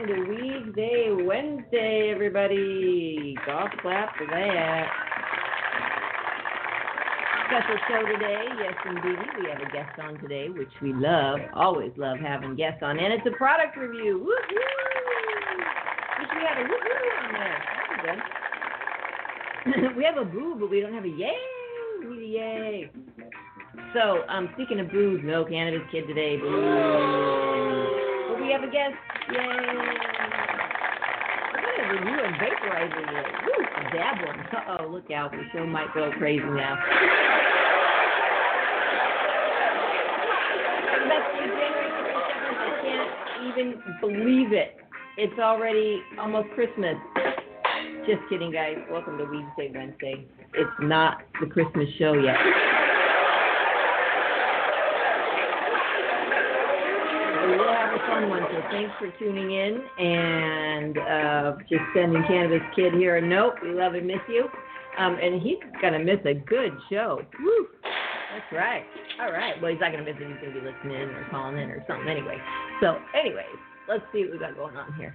welcome to Weedsday Wednesday, everybody. Golf clap for that. Special show today, yes indeed. We have a guest on today, which we love, always love having guests on, and it's a product review. Woo-hoo! Wish we had a woo-hoo on there. That was good. we have a boo, but we don't have a yay. We need a yay. So, um, speaking of booze, no cannabis kid today. Boo. We have a guest. Yay! We're gonna review a vaporizer today. Woo! A dab one. Uh oh, look out. The show might go crazy now. That's January 27th. I can't even believe it. It's already almost Christmas. Just kidding, guys. Welcome to Weedsday Wednesday. It's not the Christmas show yet. We will fun one, so thanks for tuning in and uh, just sending Cannabis Kid here a note. We love and miss you. Um, and he's going to miss a good show. Woo! That's right. All right. Well, he's not going to miss it. He's going to be listening or calling in or something anyway. So, anyways, let's see what we got going on here.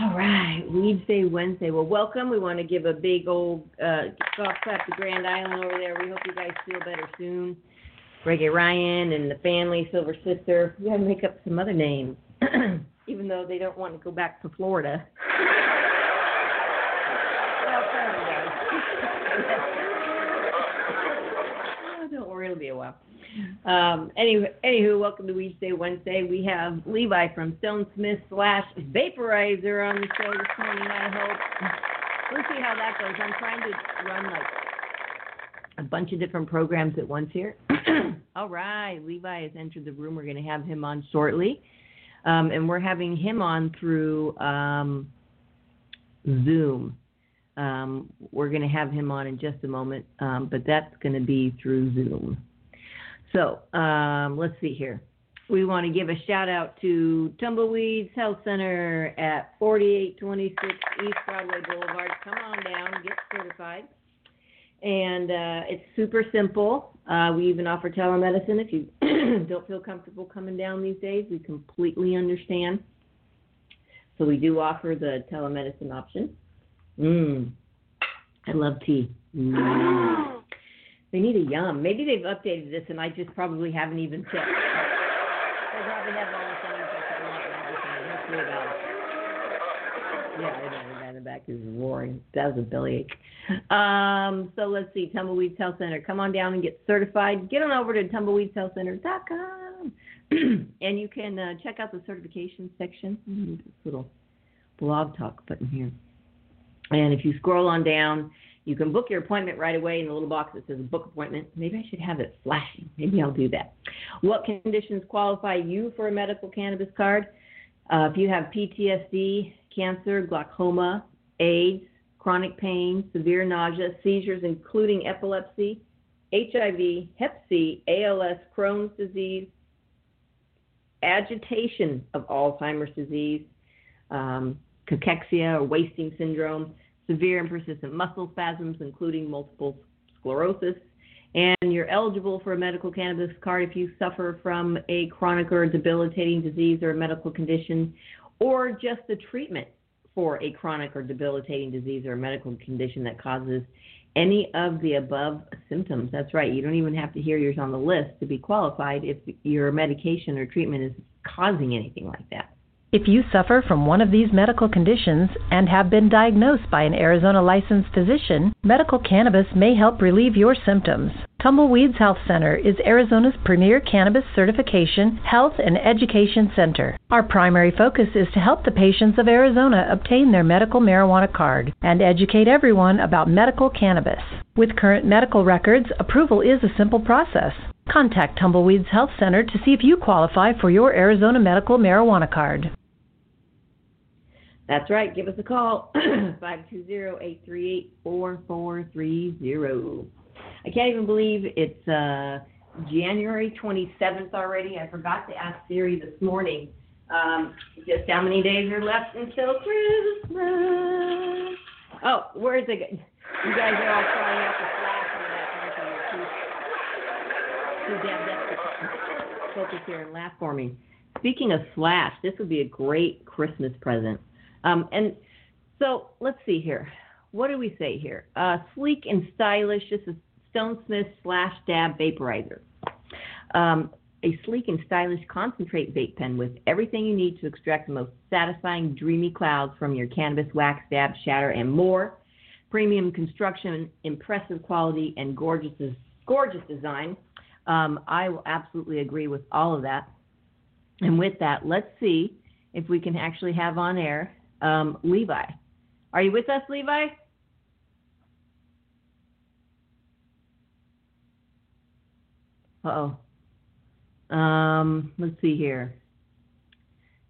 All right, Weedsday Wednesday. Well, welcome. We want to give a big old uh, golf clap to Grand Island over there. We hope you guys feel better soon. Reggae Ryan and the family, Silver Sister. We got to make up some other names, even though they don't want to go back to Florida. Oh, don't worry, it'll be a while. Um, anyway, anywho, welcome to Weedsday Wednesday. We have Levi from Stone Smith slash Vaporizer on the show this morning. I hope. We'll see how that goes. I'm trying to run like a bunch of different programs at once here. All right, Levi has entered the room. We're going to have him on shortly, um, and we're having him on through um, Zoom. Um, we're going to have him on in just a moment, um, but that's going to be through Zoom. So um, let's see here. We want to give a shout out to Tumbleweeds Health Center at 4826 East Broadway Boulevard. Come on down, get certified. And uh, it's super simple. Uh, we even offer telemedicine if you don't feel comfortable coming down these days. We completely understand. So we do offer the telemedicine option. Mmm. I love tea. Mm. They need a yum. Maybe they've updated this and I just probably haven't even checked. They probably have all the sound effects I want and everything. Let's see. Yeah, I know. Back is roaring. That was a bellyache. Um, so let's see. Tumbleweeds Health Center. Come on down and get certified. Get on over to tumbleweedshealthcenter.com. and you can uh, check out the certification section. This little blog talk button here. And if you scroll on down, you can book your appointment right away in the little box that says book appointment. Maybe I should have it flashing. Maybe I'll do that. What conditions qualify you for a medical cannabis card? Uh, if you have PTSD, cancer, glaucoma, AIDS, chronic pain, severe nausea, seizures, including epilepsy, HIV, Hep C, ALS, Crohn's disease, agitation of Alzheimer's disease, um, cachexia or wasting syndrome, severe and persistent muscle spasms, including multiple sclerosis. And you're eligible for a medical cannabis card if you suffer from a chronic or debilitating disease or a medical condition, or just the treatment for a chronic or debilitating disease or medical condition that causes any of the above symptoms. That's right. You don't even have to hear yours on the list to be qualified if your medication or treatment is causing anything like that. If you suffer from one of these medical conditions and have been diagnosed by an Arizona licensed physician, medical cannabis may help relieve your symptoms. Tumbleweeds Health Center is Arizona's premier cannabis certification, health, and education center. Our primary focus is to help the patients of Arizona obtain their medical marijuana card and educate everyone about medical cannabis. With current medical records, approval is a simple process. Contact Tumbleweeds Health Center to see if you qualify for your Arizona medical marijuana card. That's right. Give us a call, 520-838-4430. I can't even believe it's uh, January 27th already. I forgot to ask Siri this morning um, just how many days are left until Christmas. Oh, where's it? You guys are all crying out for flash and that. Too damn. Focus here and laugh for me. Speaking of Slash, this would be a great Christmas present. Um, and so let's see here. What do we say here? Uh, sleek and stylish. This is Stone Smith Slash Dab Vaporizer. Um, a sleek and stylish concentrate vape pen with everything you need to extract the most satisfying, dreamy clouds from your cannabis wax, dab, shatter, and more. Premium construction, impressive quality, and gorgeous, gorgeous design. Um, I will absolutely agree with all of that. And with that, let's see if we can actually have on air um, Levi. Are you with us, Levi? Oh. Um, let's see here.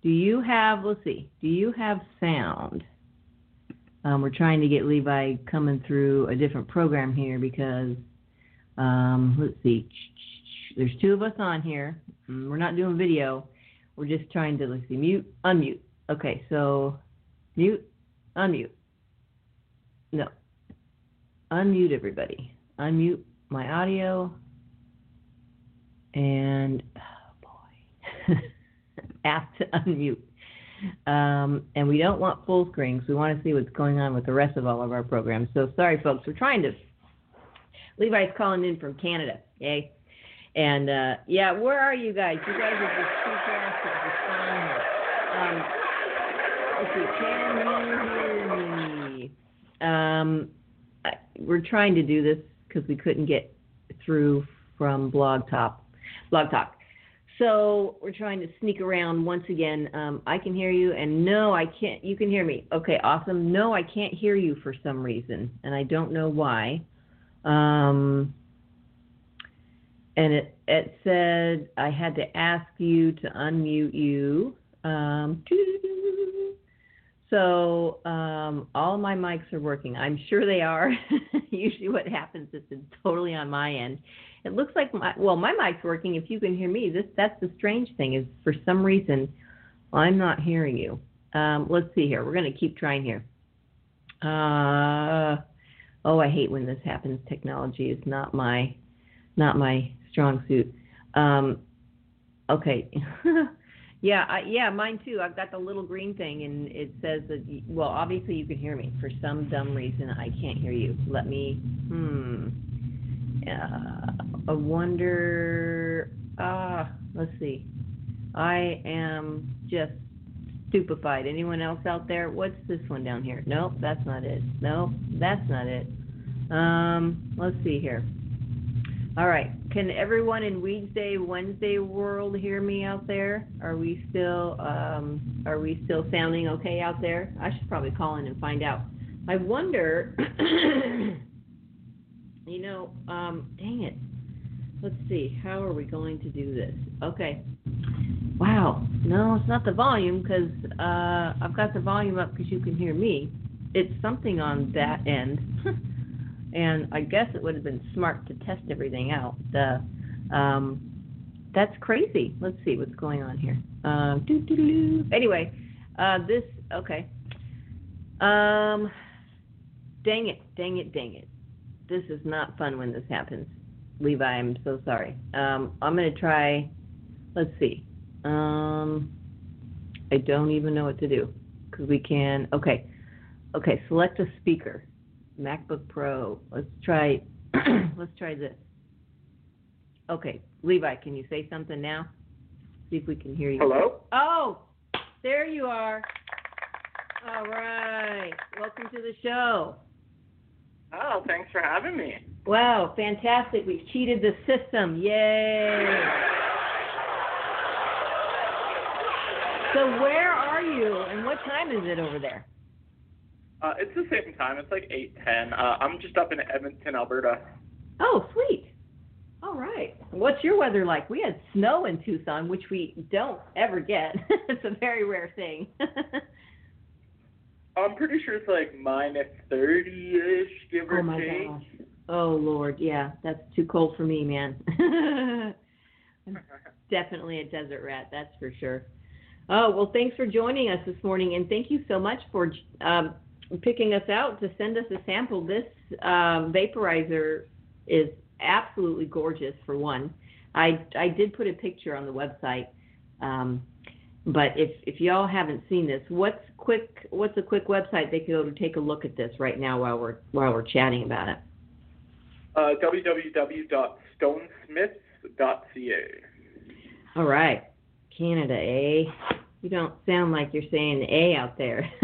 Do you have, let's see, do you have sound? Um, we're trying to get Levi coming through a different program here because, um, let's see, there's two of us on here. Mm, we're not doing video. We're just trying to, let's see, mute, unmute. Okay, so Mute. Unmute. No. Unmute everybody. Unmute my audio. And, oh boy. Ask to unmute. Um, and we don't want full screen we want to see what's going on with the rest of all of our programs. So sorry, folks. We're trying to. Levi's calling in from Canada. Yay. And uh, yeah, where are you guys? You guys are just too fast. to respond. Um, if you can hear me, um, I, we're trying to do this because we couldn't get through from Blog Talk. Blog Talk. So we're trying to sneak around once again. Um, I can hear you, and no, I can't. You can hear me. Okay, awesome. No, I can't hear you for some reason, and I don't know why. Um, and it it said I had to ask you to unmute you. Um, so um, all my mics are working. I'm sure they are. Usually, what happens is it's totally on my end. It looks like my well, my mic's working. If you can hear me, this that's the strange thing is for some reason I'm not hearing you. Um, let's see here. We're going to keep trying here. Uh, oh, I hate when this happens. Technology is not my not my strong suit. Um, okay. Yeah, I, yeah, mine too. I've got the little green thing, and it says that. Well, obviously you can hear me. For some dumb reason, I can't hear you. Let me. Hmm. Uh, I wonder. Ah, uh, let's see. I am just stupefied. Anyone else out there? What's this one down here? Nope, that's not it. Nope, that's not it. Um, let's see here. All right. Can everyone in Weedsday Wednesday world hear me out there? Are we still um, are we still sounding okay out there? I should probably call in and find out. I wonder. you know, um, dang it. Let's see. How are we going to do this? Okay. Wow. No, it's not the volume because uh, I've got the volume up because you can hear me. It's something on that end. and I guess it would have been smart to test everything out. The, um, that's crazy. Let's see what's going on here. Uh, Anyway, uh, this okay. Um, dang it, dang it, dang it. This is not fun when this happens. Levi, I'm so sorry. Um, I'm going to try, let's see. Um, I don't even know what to do because we can, okay. Okay, select a speaker. MacBook Pro. Let's try, let's try this. Okay, Levi, can you say something now? See if we can hear you. Hello? Oh, there you are. All right. Welcome to the show. Oh, thanks for having me. Wow, fantastic. We've cheated the system. Yay. So where are you and what time is it over there? Uh, it's the same time. It's like 8:10. Uh, I'm just up in Edmonton, Alberta. Oh, sweet. All right. What's your weather like? We had snow in Tucson, which we don't ever get. it's a very rare thing. I'm pretty sure it's like minus 30-ish, give or oh my take. gosh. Oh Lord, yeah, that's too cold for me, man. Definitely a desert rat, that's for sure. Oh well, thanks for joining us this morning, and thank you so much for um, picking us out to send us a sample. This um, vaporizer is absolutely gorgeous. For one, I I did put a picture on the website. Um, but if if y'all haven't seen this, what's quick what's a quick website they can go to take a look at this right now while we're while we're chatting about it? Uh, www.stonesmiths.ca. All right, Canada, eh? You don't sound like you're saying A out there.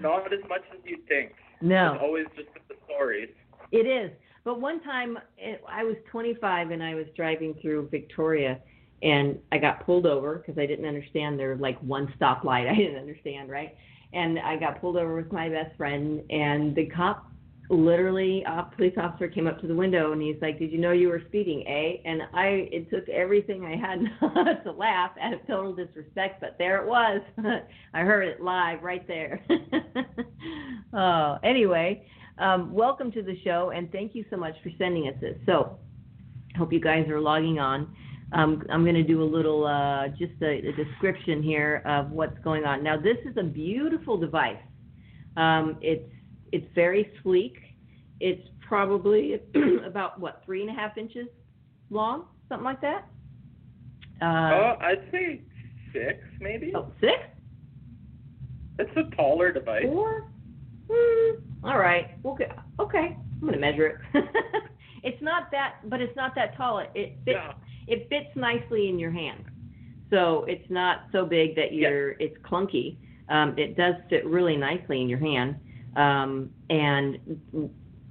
Not as much as you'd think. no, It's always just the stories. it is. But one time it, I was 25 and I was driving through Victoria and I got pulled over because I didn't understand there was like one stoplight. I didn't understand, right? And I got pulled over with my best friend and the cop literally a police officer came up to the window and he's like, "Did you know you were speeding, eh?" And I it took everything I had not to laugh at total disrespect, but there it was. I heard it live right there. oh, anyway, um, welcome to the show and thank you so much for sending us this. So, hope you guys are logging on. Um, I'm going to do a little, uh, just a, a, description here of what's going on. Now, this is a beautiful device. Um, it's it's very sleek. It's probably about what three and a half inches long, something like that. Uh, uh I'd say six, maybe. Oh, six? It's a taller device. Four? Mm, all right. Okay. Okay. I'm gonna measure it. it's not that, but it's not that tall. It, it fits. It fits nicely in your hand. So it's not so big that you're. It's clunky. Um, it does fit really nicely in your hand. Um, and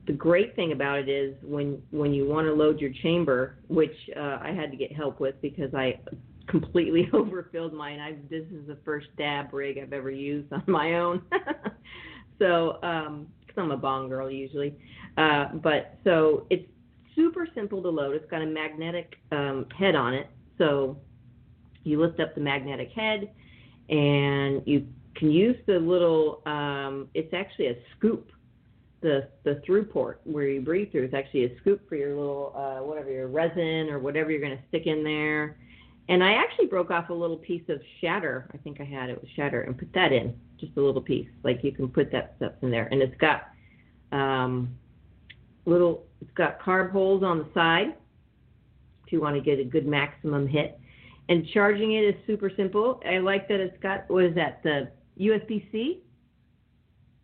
the great thing about it is when when you want to load your chamber, which uh, I had to get help with because I completely overfilled mine. I this is the first dab rig I've ever used on my own. so um, cause I'm a bong girl usually, uh, but so it's super simple to load. It's got a magnetic um, head on it, so you lift up the magnetic head and you can use the little um, it's actually a scoop. The the through port where you breathe through is actually a scoop for your little uh, whatever your resin or whatever you're going to stick in there. And i actually broke off a little piece of shatter. I think i had it was shatter and put that in just a little piece. Like you can put that stuff in there. And it's got um, little it's got carb holes on the side if you want to get a good maximum hit. And charging it is super simple. I like that it's got what is that? The USB-C?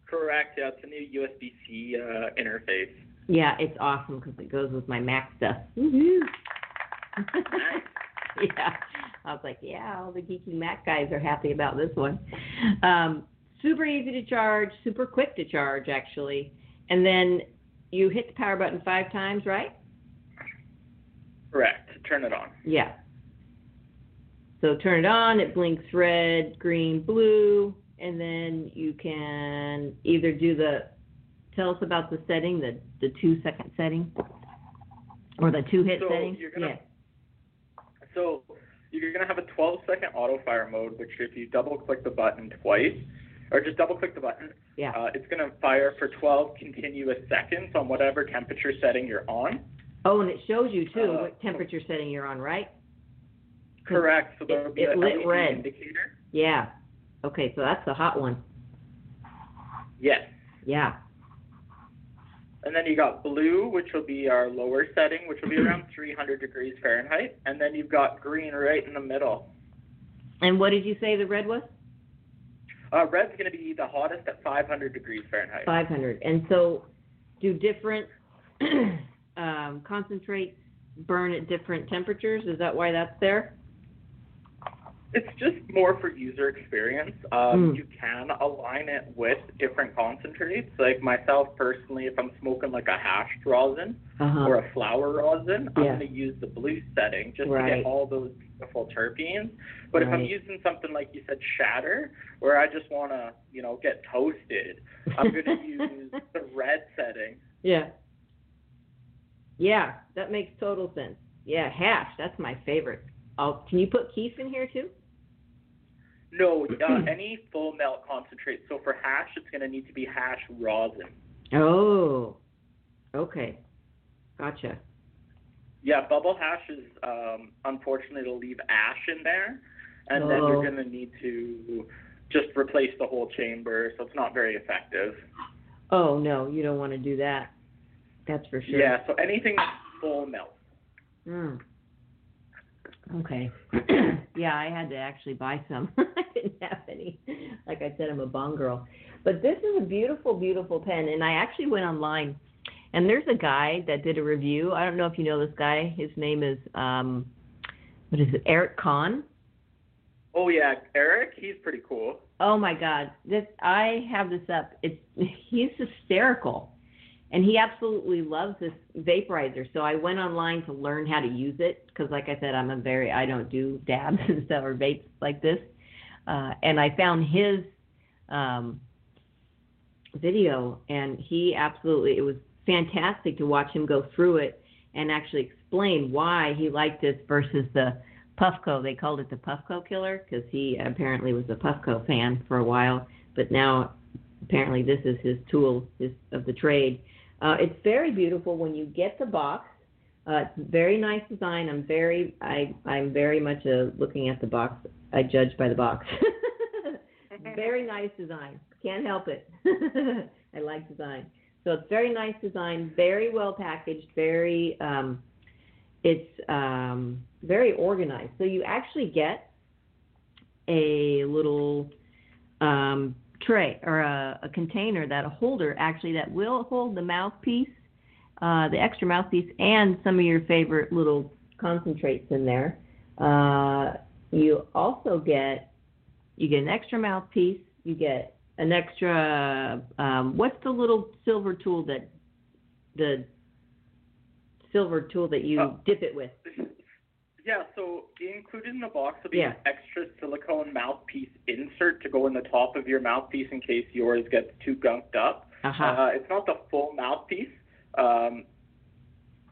Correct. Yeah, it's a new USB-C uh, interface. Yeah, it's awesome because it goes with my Mac stuff. nice. yeah, I was like, yeah, all the geeky Mac guys are happy about this one. Um, super easy to charge, super quick to charge, actually. And then you hit the power button five times, right? Correct. Turn it on. Yeah. So turn it on, it blinks red, green, blue, and then you can either do the tell us about the setting, the the two second setting, or the two hit so setting. You're gonna, yeah. So you're gonna have a 12 second auto fire mode, which if you double click the button twice, or just double click the button, yeah. Uh, it's gonna fire for 12 continuous seconds on whatever temperature setting you're on. Oh, and it shows you too uh, what temperature setting you're on, right? Correct. So there'll be it a LED red. indicator. Yeah. Okay, so that's the hot one. Yes. Yeah. And then you got blue, which will be our lower setting, which will be around 300 degrees Fahrenheit. And then you've got green right in the middle. And what did you say the red was? Uh, red's going to be the hottest at 500 degrees Fahrenheit. 500. And so, do different um, concentrates burn at different temperatures? Is that why that's there? It's just more for user experience. Um, Mm. You can align it with different concentrates. Like myself personally, if I'm smoking like a hashed rosin Uh-huh. or a flower rosin, I'm going to use the blue setting just to get all those beautiful terpenes. But if I'm using something like you said, shatter, where I just want to, you know, get toasted, I'm going to use the red setting. Yeah. Yeah, that makes total sense. Yeah, hash, that's my favorite. I'll, can you put keef in here too? No, uh, any full melt concentrate. So for hash, it's going to need to be hash rosin. Oh, okay. Gotcha. Yeah, bubble hash is um, unfortunately it'll leave ash in there, and then Oh. you're going to need to just replace the whole chamber, so it's not very effective. Oh, no, you don't want to do that. That's for sure. Yeah, so anything that's full melt. Mm. Okay. yeah, I had to actually buy some. I didn't have any. Like I said, I'm a bong girl. But this is a beautiful, beautiful pen. And I actually went online, and there's a guy that did a review. I don't know if you know this guy. His name is, um, what is it, Eric Kahn? Oh yeah, Eric, he's pretty cool. Oh my God, this I have this up. It's he's hysterical, and he absolutely loves this vaporizer. So I went online to learn how to use it because, like I said, I'm a very I don't do dabs and stuff or vapes like this, uh, and I found his um, video, and he absolutely it was fantastic to watch him go through it and actually explain why he liked this versus the Puffco. They called it the Puffco killer because he apparently was a Puffco fan for a while, but now apparently this is his tool his, of the trade. Uh, it's very beautiful when you get the box. Uh, it's very nice design. I'm very I I'm very much uh, looking at the box. I judge by the box. very nice design. Can't help it. I like design. So it's very nice design, very well packaged, very um, it's um, very organized. So you actually get a little um, tray or a, a container that a holder actually that will hold the mouthpiece, uh, the extra mouthpiece, and some of your favorite little concentrates in there. Uh, you also get you get an extra mouthpiece. You get an extra um, what's the little silver tool that the silver tool that you Oh. dip it with? Yeah, so included in the box will be Yeah. an extra silicone mouthpiece insert to go in the top of your mouthpiece in case yours gets too gunked up. Uh-huh. Uh, it's not the full mouthpiece, um,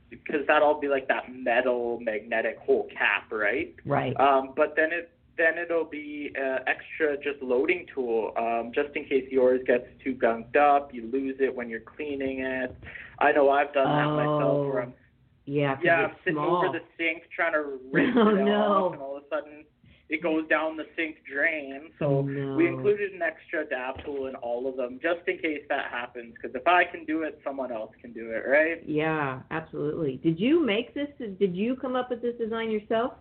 because that'll be like that metal magnetic whole cap, right? right. Um, but then it then it'll be uh, extra just loading tool, um, just in case yours gets too gunked up, you lose it when you're cleaning it. I know I've done that myself where I'm yeah. yeah, it's sitting small. over the sink trying to rinse Oh, it no. off, and all of a sudden it goes down the sink drain. So Oh, no. we included an extra dab tool in all of them, just in case that happens. Because if I can do it, someone else can do it, right? Yeah, absolutely. Did you make this? Did you come up with this design yourself?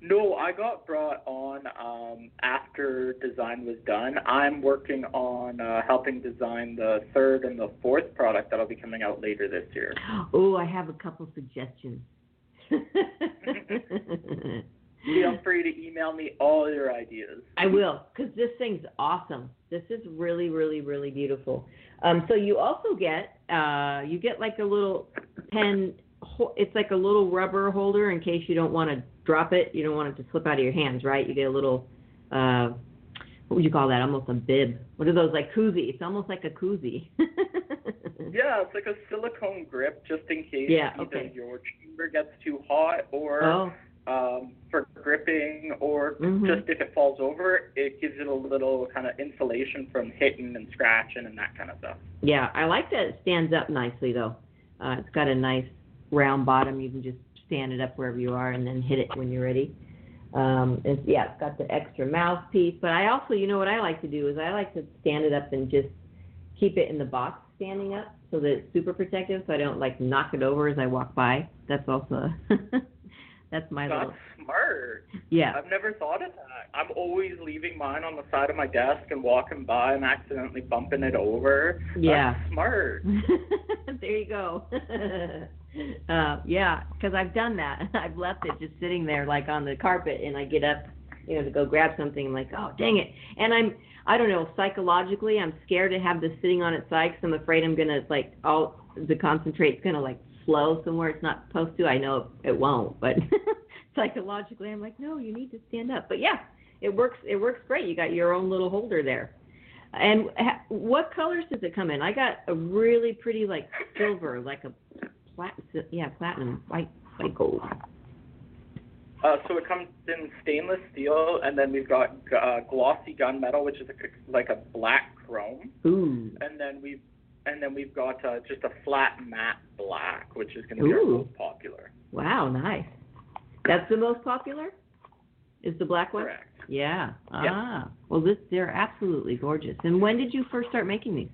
No, I got brought on um, after design was done. I'm working on uh, helping design the third and the fourth product that'll be coming out later this year. Oh, I have a couple suggestions. Feel free to email me all your ideas. I will, because this thing's awesome. This is really, really, really beautiful. Um, so you also get, uh, you get like a little pen. It's like a little rubber holder in case you don't want to drop it. You don't want it to slip out of your hands, right? You get a little, uh, what would you call that? Almost a bib. What are those like koozie? It's almost like a koozie. Yeah, it's like a silicone grip just in case Yeah, either okay. your chamber gets too hot or oh, um, for gripping or Mhm. just if it falls over, it gives it a little kind of insulation from hitting and scratching and that kind of stuff. yeah. I like that it stands up nicely though. Uh, it's got a nice round bottom. You can just stand it up wherever you are and then hit it when you're ready. Um, it's, yeah, it's got the extra mouthpiece. But I also, you know what I like to do is I like to stand it up and just keep it in the box standing up so that it's super protective, so I don't like knock it over as I walk by. That's also that's my That's little smart. yeah. I've never thought of that. I'm always leaving mine on the side of my desk and walking by and accidentally bumping it over. Yeah. That's smart. there you go. uh, yeah, because I've done that. I've left it just sitting there like on the carpet, and I get up, you know, to go grab something. I'm like, oh, dang it! And I'm, I don't know, psychologically, I'm scared to have this sitting on its side because I'm afraid I'm gonna like all the concentrate's gonna like flow somewhere it's not supposed to. I know it won't, but psychologically, I'm like, no, you need to stand up. But yeah, it works. It works great. You got your own little holder there. And ha- what colors does it come in? I got a really pretty like silver, like a plat, yeah, platinum, white, white gold. Uh, so it comes in stainless steel, and then we've got uh, glossy gunmetal, which is a, like a black chrome, Ooh, and then we've and then we've got uh, just a flat matte black, which is going to be our most popular. wow, nice. That's the most popular. Is the black one? Correct. Yeah. Yep. Ah. Well, this they're absolutely gorgeous. And when did you first start making these?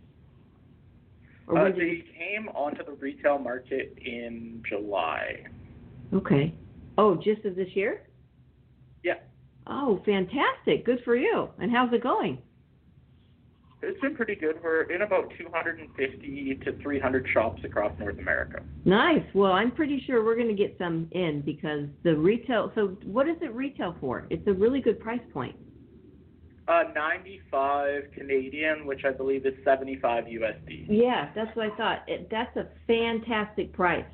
Or Uh, when they you... came onto the retail market in July. Okay. Oh, just of this year? Yeah. Oh, fantastic. Good for you. And how's it going? It's been pretty good. We're in about 250 to 300 shops across North America. Nice. Well, I'm pretty sure we're going to get some in because the retail. So, what is it retail for? It's a really good price point. Uh, 95 Canadian, which I believe is 75 USD. Yeah, that's what I thought. It, that's a fantastic price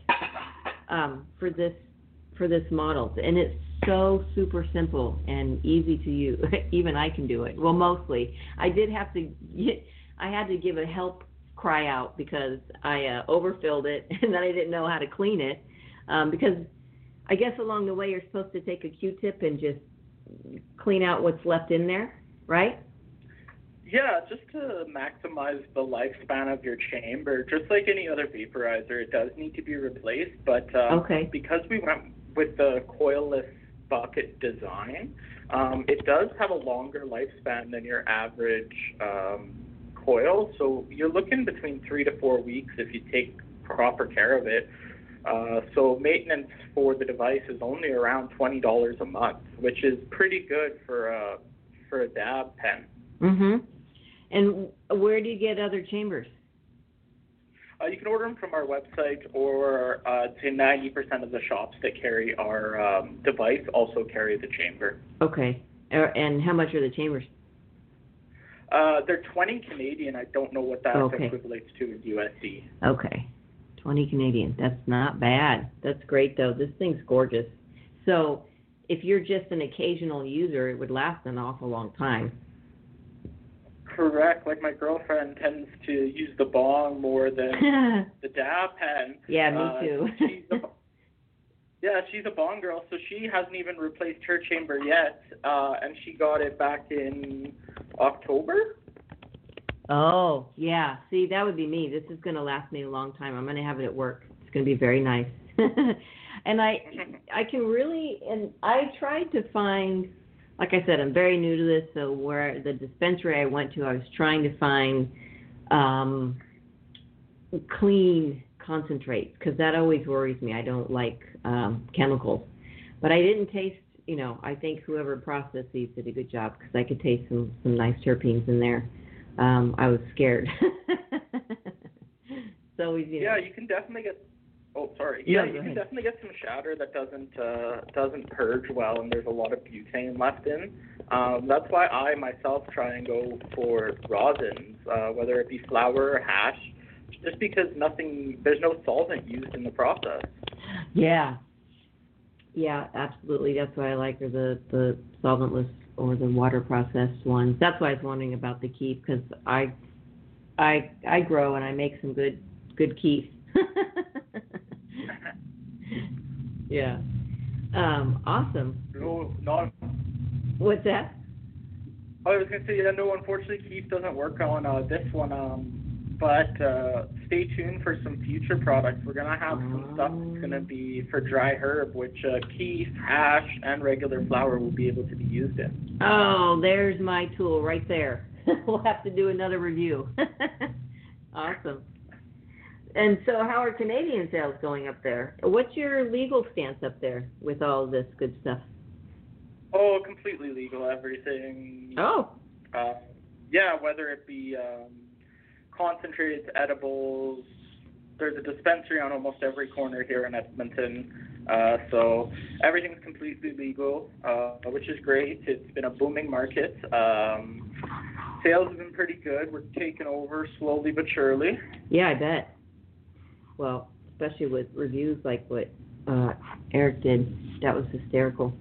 um, for this for this model, and it's so super simple and easy to use. Even I can do it. Well, mostly. I did have to. get, I had to give a help cry out because I uh, overfilled it, and then I didn't know how to clean it. Um, because I guess along the way you're supposed to take a Q-tip and just clean out what's left in there, right? Yeah, just to maximize the lifespan of your chamber, just like any other vaporizer, it does need to be replaced. But um, Okay. because we went with the coilless bucket design, um, it does have a longer lifespan than your average um, coil. So you're looking between three to four weeks if you take proper care of it. Uh, so maintenance for the device is only around twenty dollars a month, which is pretty good for a for a dab pen. Mhm. And where do you get other chambers? Uh, you can order them from our website, or uh, say 90% of the shops that carry our um, device also carry the chamber. Okay. Er, And how much are the chambers? Uh, they're 20 Canadian. I don't know what that Okay. equates to in USD. Okay. 20 Canadian. That's not bad. That's great though. This thing's gorgeous. So, if you're just an occasional user, it would last an awful long time. Correct. Like my girlfriend tends to use the bong more than the dab pen. yeah, me Uh, too. she's a, yeah, she's a bong girl, so she hasn't even replaced her chamber yet, uh, and she got it back in October. oh, yeah. See, that would be me. This is going to last me a long time. I'm going to have it at work. It's going to be very nice. and I I can really and I tried to find like I said, I'm very new to this, so where the dispensary I went to, I was trying to find um, clean concentrates because that always worries me. I don't like um, chemicals, but I didn't taste. You know, I think whoever processed these did a good job because I could taste some some nice terpenes in there. Um, I was scared. it's always you know. Yeah, you can definitely get. Oh, sorry. Yeah, Yeah, you can definitely get some shatter that doesn't uh, doesn't purge well, and there's a lot of butane left in. Um, that's why I myself try and go for rosins, uh, whether it be flower or hash, just because nothing there's no solvent used in the process. Yeah. Yeah, absolutely. That's why I like are the the solventless or the water processed ones. That's why I was wondering about the keef because I I I grow and I make some good good keef. Yeah. Um. Awesome. No, not. What's that? Oh, I was gonna say yeah, no. Unfortunately, keef doesn't work on uh, this one. Um, but uh, stay tuned for some future products. We're gonna have some stuff that's gonna be for dry herb, which uh, keef, hash, and regular flower will be able to be used in. Oh, there's my tool right there. we'll have to do another review. awesome. And so, how are Canadian sales going up there? What's your legal stance up there with all this good stuff? Oh, completely legal. Everything. Oh. Uh, yeah, whether it be um, concentrates, edibles. There's a dispensary on almost every corner here in Edmonton. Uh, so everything's completely legal, uh, which is great. It's been a booming market. Um, sales have been pretty good. We're taking over slowly but surely. Yeah, I bet. Well, especially with reviews like what uh, Eric did, that was hysterical.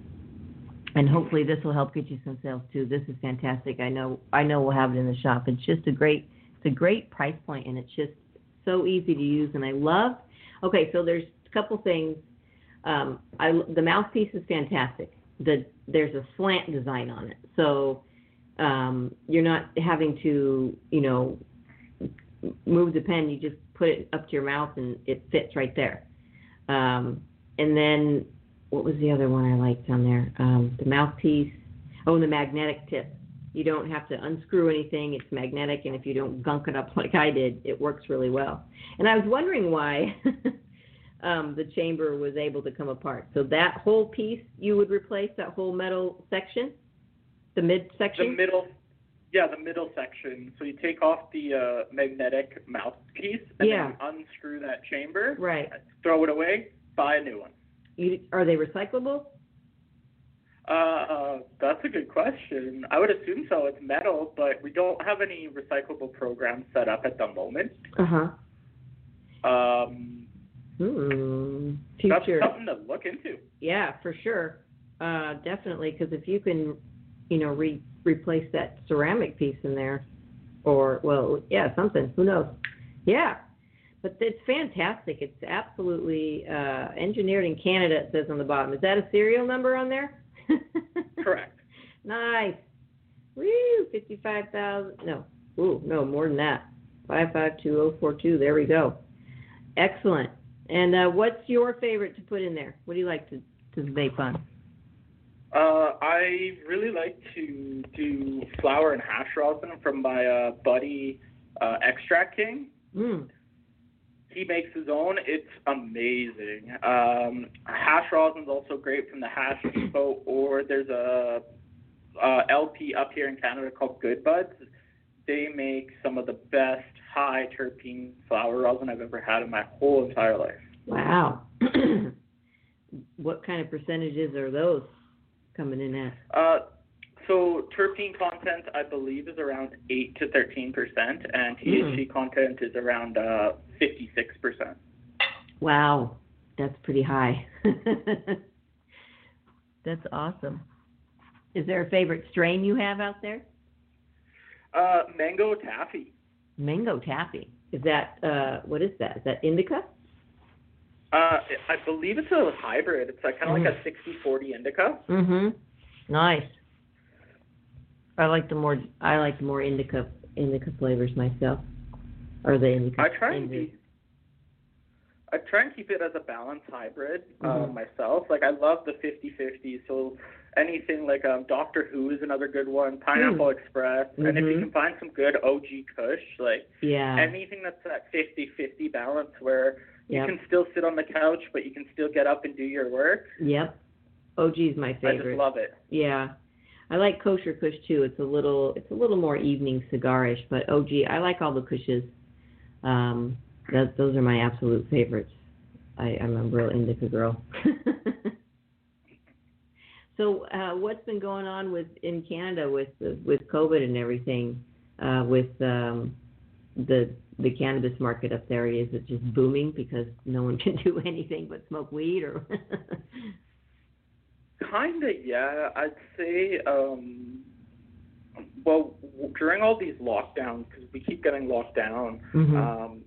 And hopefully this will help get you some sales too. This is fantastic. I know I know we'll have it in the shop. It's just a great it's a great price point and it's just so easy to use and I love. Okay, so there's a couple things. Um, I the mouthpiece is fantastic. The there's a slant design on it, so um, you're not having to you know move the pen. You just put it up to your mouth and it fits right there. Um, and then what was the other one I liked on there? Um, the mouthpiece. Oh, and the magnetic tip. You don't have to unscrew anything. It's magnetic, and if you don't gunk it up like I did, it works really well. And I was wondering why um, the chamber was able to come apart. So that whole piece you would replace that whole metal section, the mid section. The middle. Yeah, the middle section. So you take off the uh, magnetic mouthpiece and Yeah. then unscrew that chamber, Right. throw it away, buy a new one. You, are they recyclable? Uh, uh, that's a good question. I would assume so. It's metal, but we don't have any recyclable programs set up at the moment. Uh huh. Um, Hmm. that's something to look into. Yeah, for sure. Uh, definitely, because if you can, you know, re- replace that ceramic piece in there, or well, yeah, something. Who knows? Yeah, but it's fantastic. It's absolutely uh, engineered in Canada. It says on the bottom. Is that a serial number on there? Correct. nice. Woo, fifty-five thousand. No, ooh, no, more than that. Five five two zero four two. There we go. Excellent. And uh, what's your favorite to put in there? What do you like to to vape on? Uh, I really like to do flower and hash rosin from my uh, buddy uh, Extract King. Mm. He makes his own. It's amazing. Um, hash rosin's also great from the Hash Depot, or there's a, uh LP up here in Canada called Good Buds. They make some of the best high terpene flower rosin I've ever had in my whole entire life. Wow. what kind of percentages are those coming in at? Uh, so terpene content, I believe, is around eight to thirteen percent, and THC content is around uh, fifty-six percent. Wow, that's pretty high. that's awesome. Is there a favorite strain you have out there? Uh, mango taffy. Mango taffy. Is that uh what is that? Is that indica? Uh, I believe it's a hybrid. It's like kind of like a 60-40 indica. Mhm. Nice. I like the more I like the more indica indica flavors myself. Or the indica. I try and be, I try and keep it as a balanced hybrid uh, Mhm. myself. Like I love the 50-50. So anything like um, Doctor Who is another good one. Pineapple Express, and if you Mhm. can find some good OG Kush, like Yeah. anything that's that 50-50 balance where you Yep. can still sit on the couch but you can still get up and do your work. Yep. OG is my favorite. I just love it. Yeah. I like kosher kush too. It's a little it's a little more evening cigarish, but OG I like all the kushes. Um that, those are my absolute favorites. I, I'm a real indica girl. so uh what's been going on with in Canada with the, with COVID and everything, uh with um the the cannabis market up there? Is it just booming because no one can do anything but smoke weed or Kinda, yeah. I'd say, um, well, during all these lockdowns, because we keep getting locked down, Mhm. um,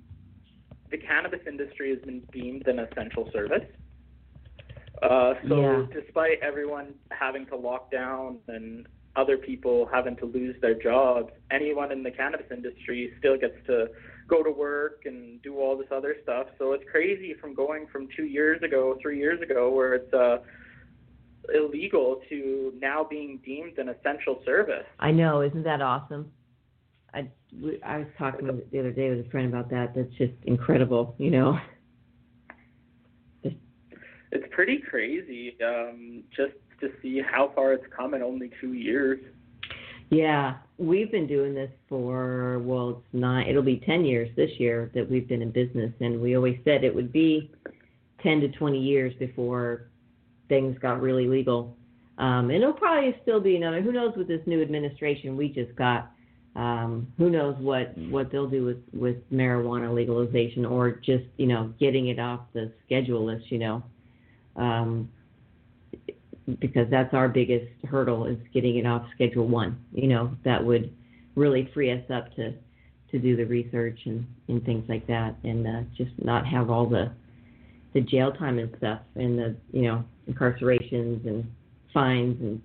the cannabis industry has been deemed an essential service. Uh, so, Yeah. despite everyone having to lock down and other people having to lose their jobs, anyone in the cannabis industry still gets to go to work and do all this other stuff. So it's crazy from going from two years ago, three years ago, where it's uh, illegal to now being deemed an essential service. I know, isn't that awesome? I, I was talking the other day with a friend about that. That's just incredible, you know. It's pretty crazy, um, just to see how far it's come in only two years. Yeah, we've been doing this for well, it's nine. It'll be ten years this year that we've been in business, and we always said it would be ten to twenty years before things got really legal. Um, and it'll probably still be another. Who knows with this new administration we just got? Um, who knows what what they'll do with with marijuana legalization or just you know getting it off the schedule list. You know, um, because that's our biggest hurdle is getting it off Schedule One. You know, that would really free us up to to do the research and and things like that, and uh, just not have all the the jail time and stuff, and the you know incarcerations and fines and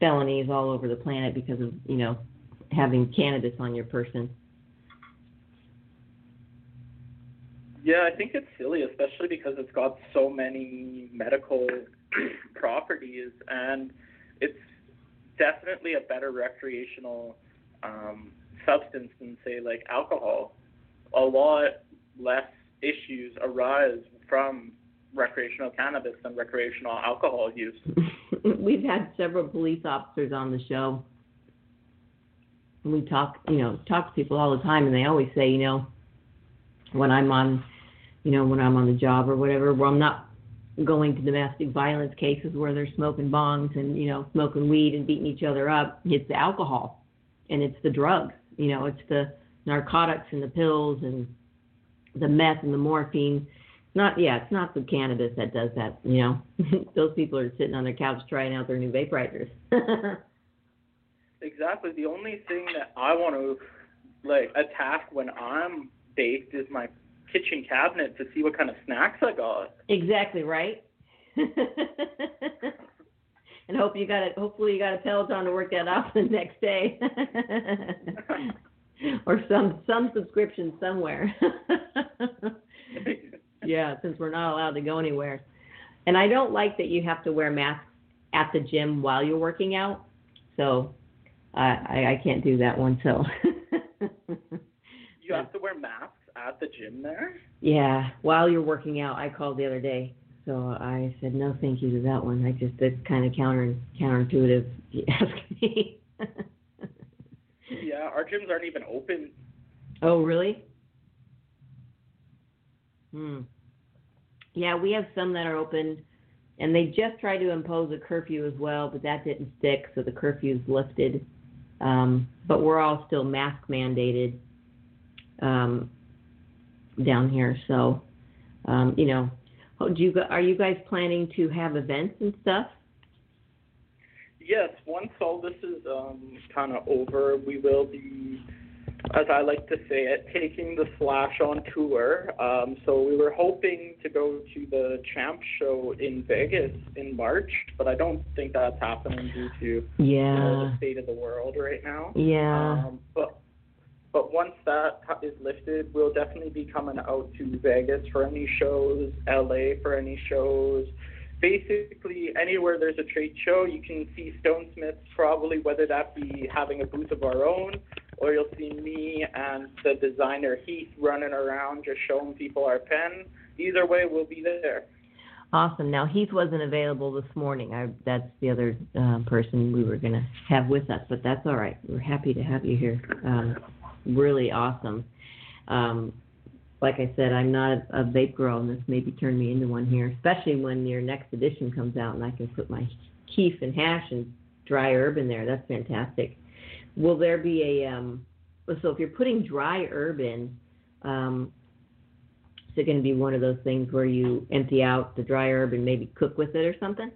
felonies all over the planet because of you know having cannabis on your person. Yeah, I think it's silly, especially because it's got so many medical properties, and it's definitely a better recreational um, substance than, say, like alcohol. A lot less issues arise from recreational cannabis than recreational alcohol use. We've had several police officers on the show. We talk, you know, talk to people all the time, and they always say, you know, when I'm on, you know, when I'm on the job or whatever, where I'm not going to domestic violence cases where they're smoking bongs and you know smoking weed and beating each other up. It's the alcohol, and it's the drugs. You know, it's the narcotics and the pills and the meth and the morphine. Not yeah, it's not the cannabis that does that. You know, those people are sitting on their couch trying out their new vaporizers. exactly. The only thing that I want to like attack when I'm baked is my kitchen cabinet to see what kind of snacks I got. Exactly right. and hope you got it. Hopefully, you got a Peloton to work that out the next day, or some some subscription somewhere. yeah, since we're not allowed to go anywhere, and I don't like that you have to wear masks at the gym while you're working out. So I I, I can't do that one. So. you have to wear masks at the gym there? Yeah, while you're working out, I called the other day. So I said no, thank you to that one. I just it's kind of counter counterintuitive. If you ask me. yeah, our gyms aren't even open. Oh really? Hmm. Yeah, we have some that are open, and they just tried to impose a curfew as well, but that didn't stick, so the curfew's lifted. Um, but we're all still mask mandated. Um, down here. So, um, you know, do you are you guys planning to have events and stuff? Yes, once all this is um, kind of over, we will be, as I like to say it, taking the Slash on tour. Um, so we were hoping to go to the Champ show in Vegas in March, but I don't think that's happening due to yeah. you know, the state of the world right now. Yeah. Um, but but once that is lifted, we'll definitely be coming out to Vegas for any shows, LA for any shows. Basically, anywhere there's a trade show, you can see Stonesmiths probably, whether that be having a booth of our own, or you'll see me and the designer Heath running around just showing people our pen. Either way, we'll be there. Awesome. Now Heath wasn't available this morning. I, that's the other uh, person we were going to have with us, but that's all right. We're happy to have you here. Um, really awesome. Um, like I said, I'm not a, a vape girl, and this maybe turned me into one here, especially when your next edition comes out and I can put my keef and hash and dry herb in there. That's fantastic. Will there be a um, so if you're putting dry herb in, um, is it going to be one of those things where you empty out the dry herb and maybe cook with it or something?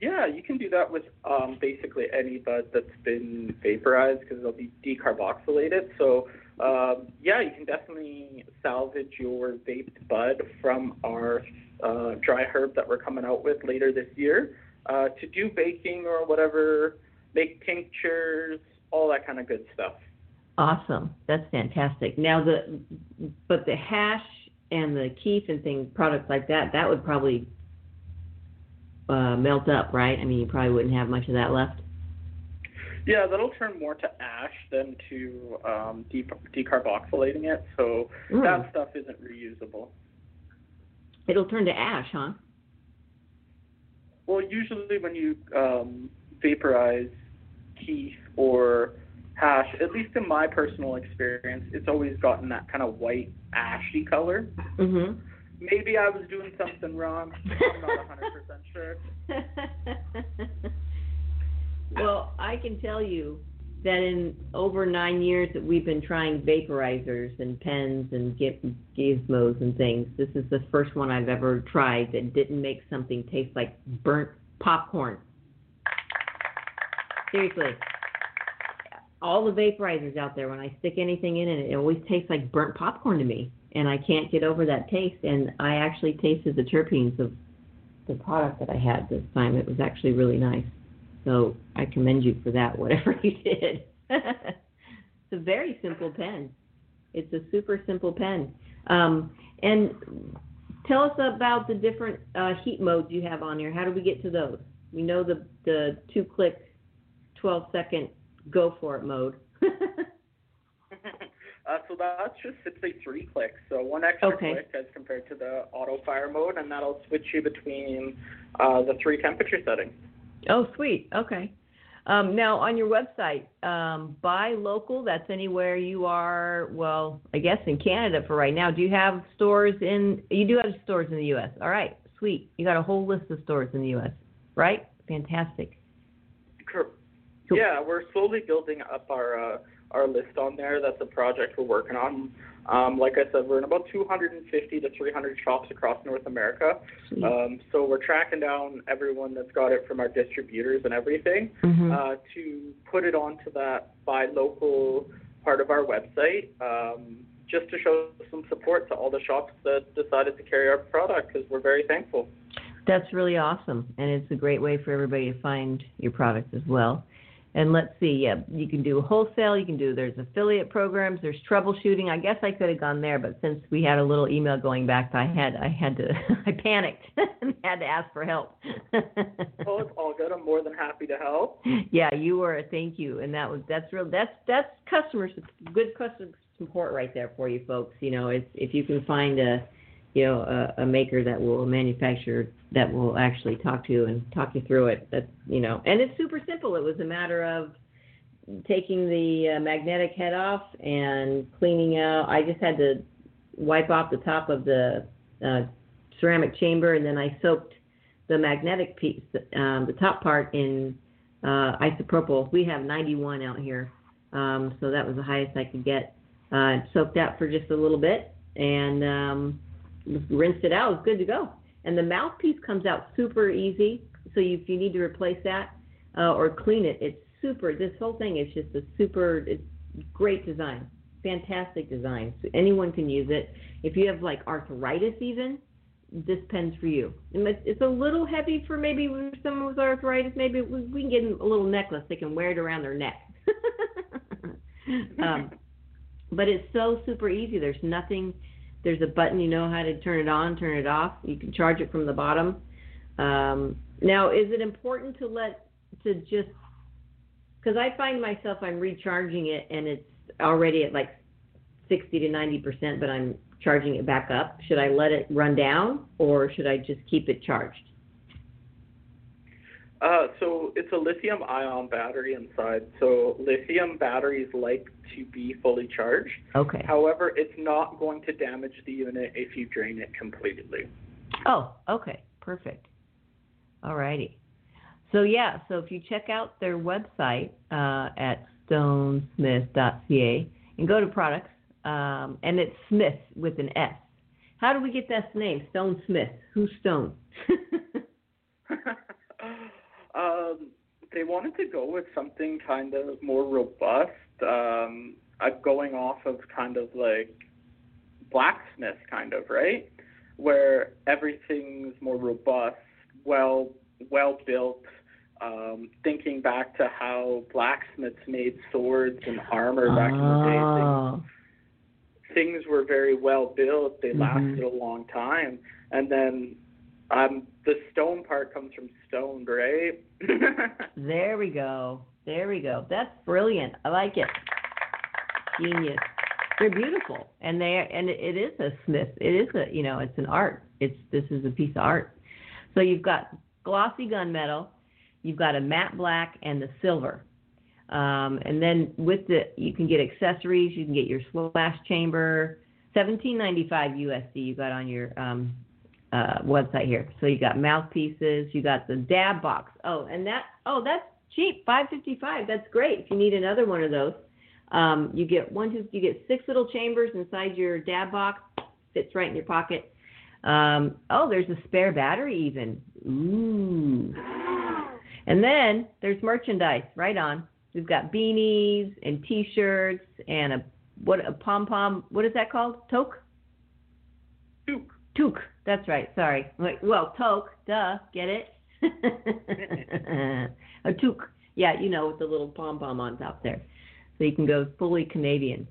Yeah, you can do that with um, basically any bud that's been vaporized because it'll be decarboxylated. So um, yeah, you can definitely salvage your vaped bud from our uh, dry herb that we're coming out with later this year uh, to do baking or whatever, make tinctures, all that kind of good stuff. Awesome, that's fantastic. Now the but the hash and the keef and things products like that that would probably uh, melt up, right? I mean, you probably wouldn't have much of that left. Yeah, that'll turn more to ash than to um, de- decarboxylating it. So Mm. that stuff isn't reusable. It'll turn to ash, huh? Well, usually when you um, vaporize keef or hash, at least in my personal experience, it's always gotten that kind of white ashy color. Mhm. Maybe I was doing something wrong. I'm not 100% sure. well, I can tell you that in over nine years that we've been trying vaporizers and pens and gi- gizmos and things, this is the first one I've ever tried that didn't make something taste like burnt popcorn. Seriously. All the vaporizers out there, when I stick anything in it, it always tastes like burnt popcorn to me. And I can't get over that taste. And I actually tasted the terpenes of the product that I had this time. It was actually really nice. So I commend you for that, whatever you did. it's a very simple pen. It's a super simple pen. Um, and tell us about the different uh, heat modes you have on here. How do we get to those? We know the the two click, 12 second go for it mode. Uh, so that's just simply three clicks. So one extra Okay. click as compared to the auto fire mode, and that'll switch you between uh, the three temperature settings. oh, sweet. Okay. Um, now on your website, um, buy local. That's anywhere you are. Well, I guess in Canada for right now. Do you have stores in? You do have stores in the U.S. All right, sweet. You got a whole list of stores in the U.S. Right? Fantastic. Cool. Yeah, we're slowly building up our uh, our list on there. That's a project we're working on. Um, like I said, we're in about 250 to 300 shops across North America. Um, so we're tracking down everyone that's got it from our distributors and everything Mhm. uh, to put it onto that buy local part of our website. Um, just to show some support to all the shops that decided to carry our product because we're very thankful. That's really awesome, and it's a great way for everybody to find your product as well. And let's see, yeah, you can do wholesale, you can do there's affiliate programs, there's troubleshooting. I guess I could have gone there, but since we had a little email going back, I had I had to I panicked and had to ask for help. Well, oh, it's all good. I'm more than happy to help. yeah, you were a thank you, and that was that's real that's that's customer good customer support right there for you folks. You know, if if you can find a you know a, a maker that will a manufacturer that will actually talk to you and talk you through it. That you know, and it's super simple. It was a matter of taking the uh, magnetic head off and cleaning out. I just had to wipe off the top of the uh, ceramic chamber, and then I soaked the magnetic piece, um, the top part, in uh, isopropyl. We have 91 out here, um, so that was the highest I could get. Uh, soaked out for just a little bit and um, rinsed it out. It was good to go. And the mouthpiece comes out super easy. So if you need to replace that uh, or clean it, it's super. This whole thing is just a super. It's great design, fantastic design. So anyone can use it. If you have like arthritis, even this pen's for you. It's it's a little heavy for maybe someone with arthritis. Maybe we can get a little necklace. They can wear it around their neck. um, but it's so super easy. There's nothing. There's a button. You know how to turn it on, turn it off. You can charge it from the bottom. Um, now, is it important to let to just because I find myself I'm recharging it and it's already at like 60 to 90 percent, but I'm charging it back up. Should I let it run down or should I just keep it charged? Uh, so it's a lithium ion battery inside. So lithium batteries like to be fully charged. Okay. However, it's not going to damage the unit if you drain it completely. Oh, okay. Perfect. All righty. So yeah, so if you check out their website uh, at stonesmith.ca and go to products, um, and it's Smith with an S. How do we get that name, Stone Smith? Who's Stone? um, they wanted to go with something kind of more robust, um, uh, going off of kind of like blacksmith, kind of right, where everything's more robust, well well built. Um, thinking back to how blacksmiths made swords and armor back in the day, things, things were very well built. They Mhm. lasted a long time, and then um, the stone part comes from stoned, right? there we go. There we go. That's brilliant. I like it. Genius. They're beautiful, and they and it is a smith. It is a you know it's an art. It's this is a piece of art. So you've got glossy gunmetal, you've got a matte black and the silver. Um, and then with the you can get accessories. You can get your slash chamber, seventeen ninety five USD. You got on your um, uh, website here. So you got mouthpieces. You got the dab box. Oh, and that oh that's cheap, five fifty five. That's great. If you need another one of those, um, you get one, two, you get six little chambers inside your dab box. Fits right in your pocket. Um, oh, there's a spare battery even. Ooh. And then there's merchandise. Right on. We've got beanies and T-shirts and a what a pom pom. What is that called? Toque. Toque. Toque. That's right. Sorry. Well, toque. Duh. Get it? a toque. Yeah, you know, with the little pom pom on top there so you can go fully Canadian.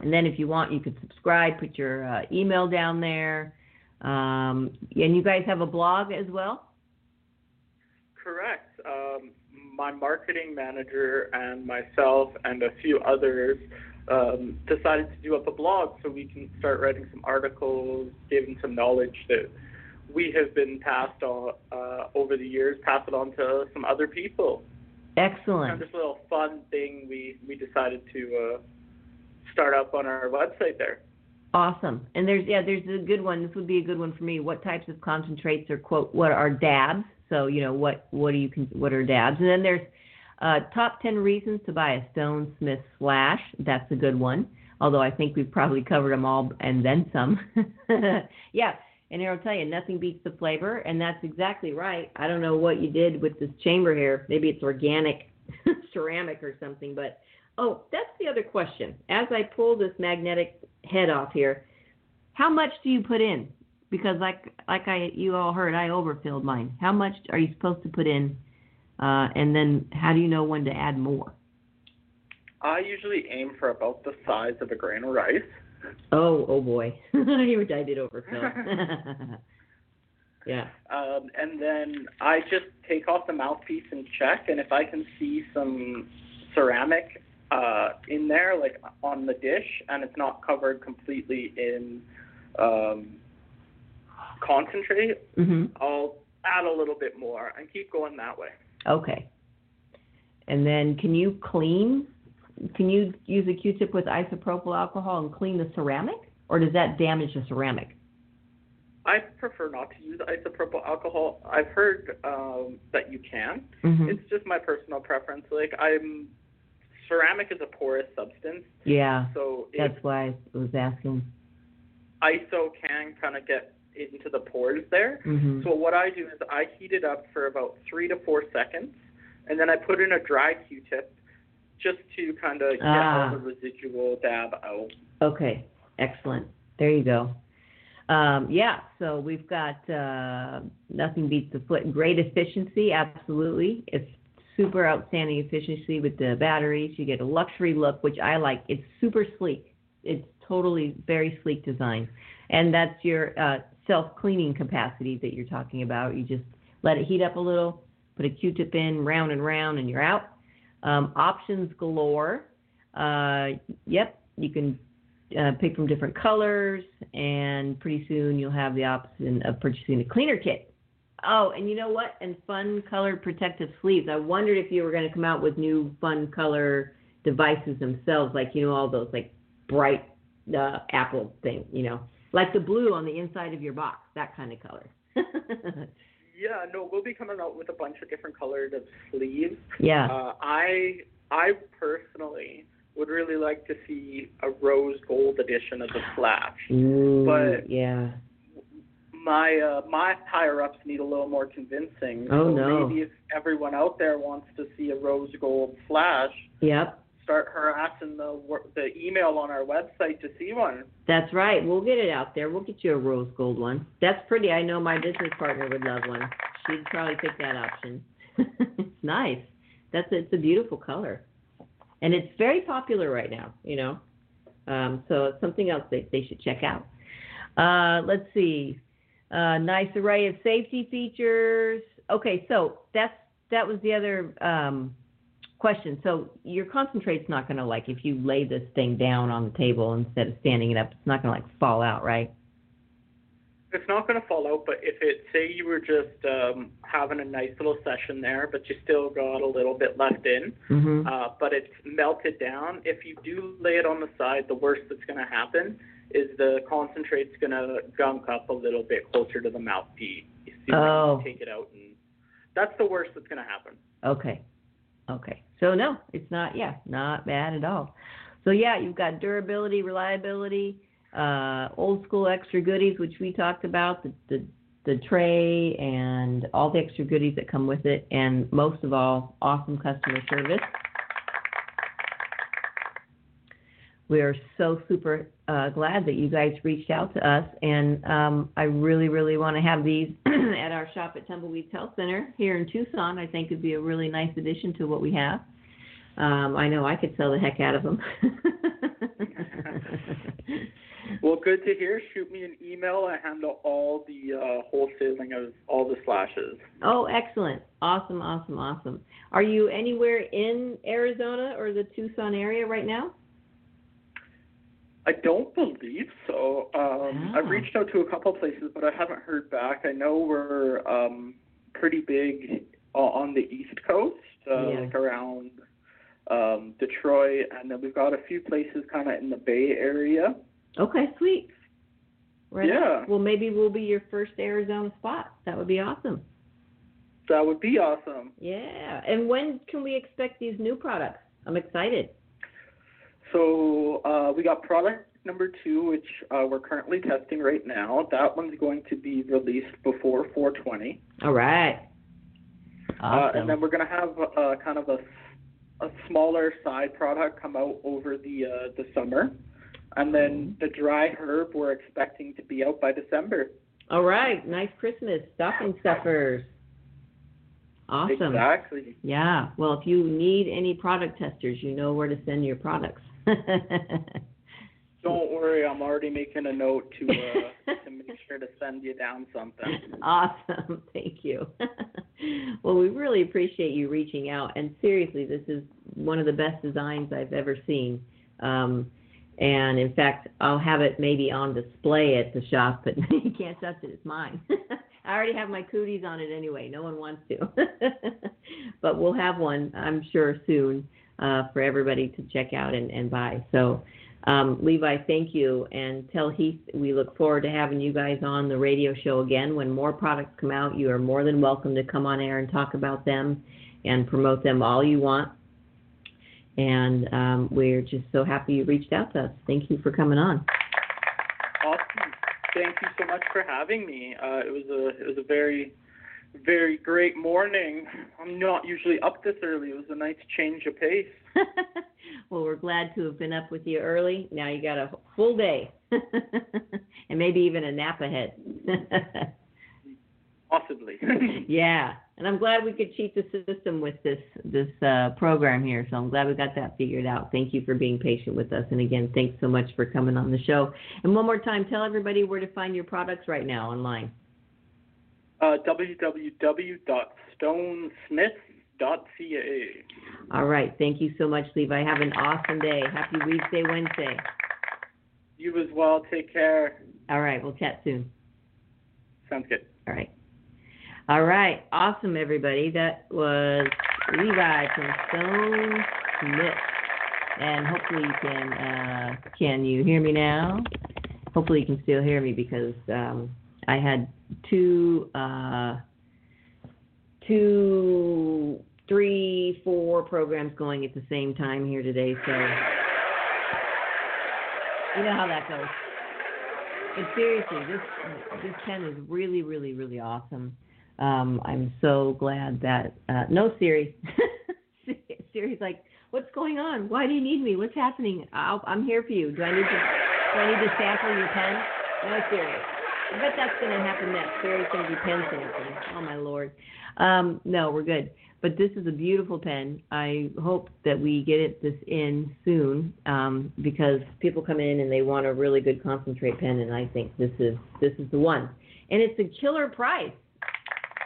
And then if you want, you could subscribe, put your uh, email down there. Um, and you guys have a blog as well? Correct. Um, my marketing manager and myself and a few others um, decided to do up a blog so we can start writing some articles, giving some knowledge that we have been passed on uh, over the years, pass it on to some other people. Excellent. Just this little fun thing we we decided to uh, start up on our website there. Awesome. And there's yeah, there's a good one. This would be a good one for me. What types of concentrates are quote what are dabs? So you know what what do you what are dabs? And then there's uh, top ten reasons to buy a Stone Smith Slash. That's a good one. Although I think we've probably covered them all and then some. yeah. And I'll tell you, nothing beats the flavor, and that's exactly right. I don't know what you did with this chamber here. Maybe it's organic ceramic or something, but oh, that's the other question. As I pull this magnetic head off here, how much do you put in? Because like like I you all heard, I overfilled mine. How much are you supposed to put in? Uh, and then how do you know when to add more? I usually aim for about the size of a grain of rice. Oh, oh boy. you I did overfill. yeah. Um, and then I just take off the mouthpiece and check, and if I can see some ceramic uh, in there, like on the dish, and it's not covered completely in um, concentrate, mm-hmm. I'll add a little bit more and keep going that way. Okay. And then can you clean can you use a Q-tip with isopropyl alcohol and clean the ceramic, or does that damage the ceramic? I prefer not to use isopropyl alcohol. I've heard um, that you can. Mm-hmm. It's just my personal preference. Like I'm, ceramic is a porous substance. Yeah. So that's why I was asking. ISO can kind of get into the pores there. Mm-hmm. So what I do is I heat it up for about three to four seconds, and then I put in a dry Q-tip just to kind of get ah. all the residual dab out. Okay, excellent. There you go. Um, yeah, so we've got uh, nothing beats the foot. Great efficiency, absolutely. It's super outstanding efficiency with the batteries. You get a luxury look, which I like. It's super sleek. It's totally very sleek design, and that's your uh, self cleaning capacity that you're talking about. You just let it heat up a little, put a Q-tip in, round and round, and you're out. Um, options galore. Uh, yep, you can uh, pick from different colors, and pretty soon you'll have the option of purchasing a cleaner kit. Oh, and you know what? And fun colored protective sleeves. I wondered if you were going to come out with new fun color devices themselves, like you know all those like bright uh, apple thing, you know, like the blue on the inside of your box, that kind of color. Yeah, no, we'll be coming out with a bunch of different colored sleeves. Yeah. Uh, I I personally would really like to see a rose gold edition of the Slash. Ooh, but yeah. My uh, my higher ups need a little more convincing. Oh so no. Maybe if everyone out there wants to see a rose gold Slash. Yep start harassing the the email on our website to see one. That's right. We'll get it out there. We'll get you a rose gold one. That's pretty. I know my business partner would love one. She'd probably pick that option. it's nice. That's it's a beautiful color, and it's very popular right now. You know, um, so it's something else they they should check out. Uh, let's see. Uh, nice array of safety features. Okay, so that's that was the other um, question. So your concentrate's not going to like if you lay this thing down on the table instead of standing it up, it's not going to like fall out, right? It's not going to fall out, but if it say you were just um, having a nice little session there, but you still got a little bit left in, Mm-hmm. uh, but it's melted down. If you do lay it on the side, the worst that's going to happen is the concentrate's going to gunk up a little bit closer to the mouthpiece. You see Oh. you take it out, and that's the worst that's going to happen. Okay. Okay. So no, it's not. Yeah, not bad at all. So yeah, you've got durability, reliability, uh, old school extra goodies, which we talked about, the, the the tray and all the extra goodies that come with it, and most of all, awesome customer service. We are so super uh, glad that you guys reached out to us, and um, I really, really want to have these at our shop at Tumbleweeds Health Center here in Tucson. I think would be a really nice addition to what we have. Um, I know I could sell the heck out of them. Well, good to hear. Shoot me an email. I handle all the uh, wholesaling of all the slashes. oh, excellent! Awesome, awesome, awesome. Are you anywhere in Arizona or the Tucson area right now? I don't believe so. Um. I've reached out to a couple places, but I haven't heard back. I know we're um, pretty big on the East Coast, uh, Yeah. like around um, Detroit, and then we've got a few places kind of in the Bay Area. Okay, sweet. Right. Yeah. Well, maybe we'll be your first Arizona spot. That would be awesome. That would be awesome. Yeah. And when can we expect these new products? I'm excited. So uh, we got product number two, which uh, we're currently testing right now. That one's going to be released before 420. All right. Uh, Awesome. and then we're going to have uh, kind of a, a smaller side product come out over the uh, the summer. And then the dry herb we're expecting to be out by December. All right. Nice Christmas. Stocking stuffers. Awesome. Exactly. Yeah. Well, if you need any product testers, you know where to send your products. Don't worry, I'm already making a note to uh, to make sure to send you down something. awesome. Thank you. well, we really appreciate you reaching out. And seriously, this is one of the best designs I've ever seen. Um, and in fact, I'll have it maybe on display at the shop, but you can't touch it. It's mine. I already have my cooties on it anyway. No one wants to. but we'll have one, I'm sure, soon uh, for everybody to check out and, and buy. So, um, Levi, thank you. And tell Heath we look forward to having you guys on the radio show again. When more products come out, you are more than welcome to come on air and talk about them and promote them all you want. And um, we're just so happy you reached out to us. Thank you for coming on. Awesome. Thank you so much for having me. Uh, it was a it was a very very great morning. I'm not usually up this early. It was a nice change of pace. well, we're glad to have been up with you early. Now you got a full day and maybe even a nap ahead. Possibly. yeah, and I'm glad we could cheat the system with this this uh, program here. So I'm glad we got that figured out. Thank you for being patient with us, and again, thanks so much for coming on the show. And one more time, tell everybody where to find your products right now online. Uh, www.stonesmith.ca. All right, thank you so much, Levi. Have an awesome day. Happy Weedsday, Wednesday. You as well. Take care. All right, we'll chat soon. Sounds good. All right. All right. Awesome, everybody. That was Levi from Stone Smith. And hopefully you can, uh, can you hear me now? Hopefully you can still hear me because um, I had two, uh, two, three, four programs going at the same time here today. So you know how that goes. But seriously, this this pen is really, really, really awesome. Um, I'm so glad that uh, no Siri. Siri's like, what's going on? Why do you need me? What's happening? I'll, I'm here for you. Do I need to do I need to sample your pen? No Siri. Bet that's going to happen next. Siri's going to be pen sampling. Oh my lord. Um, no, we're good. But this is a beautiful pen. I hope that we get it this in soon um, because people come in and they want a really good concentrate pen, and I think this is this is the one. And it's a killer price,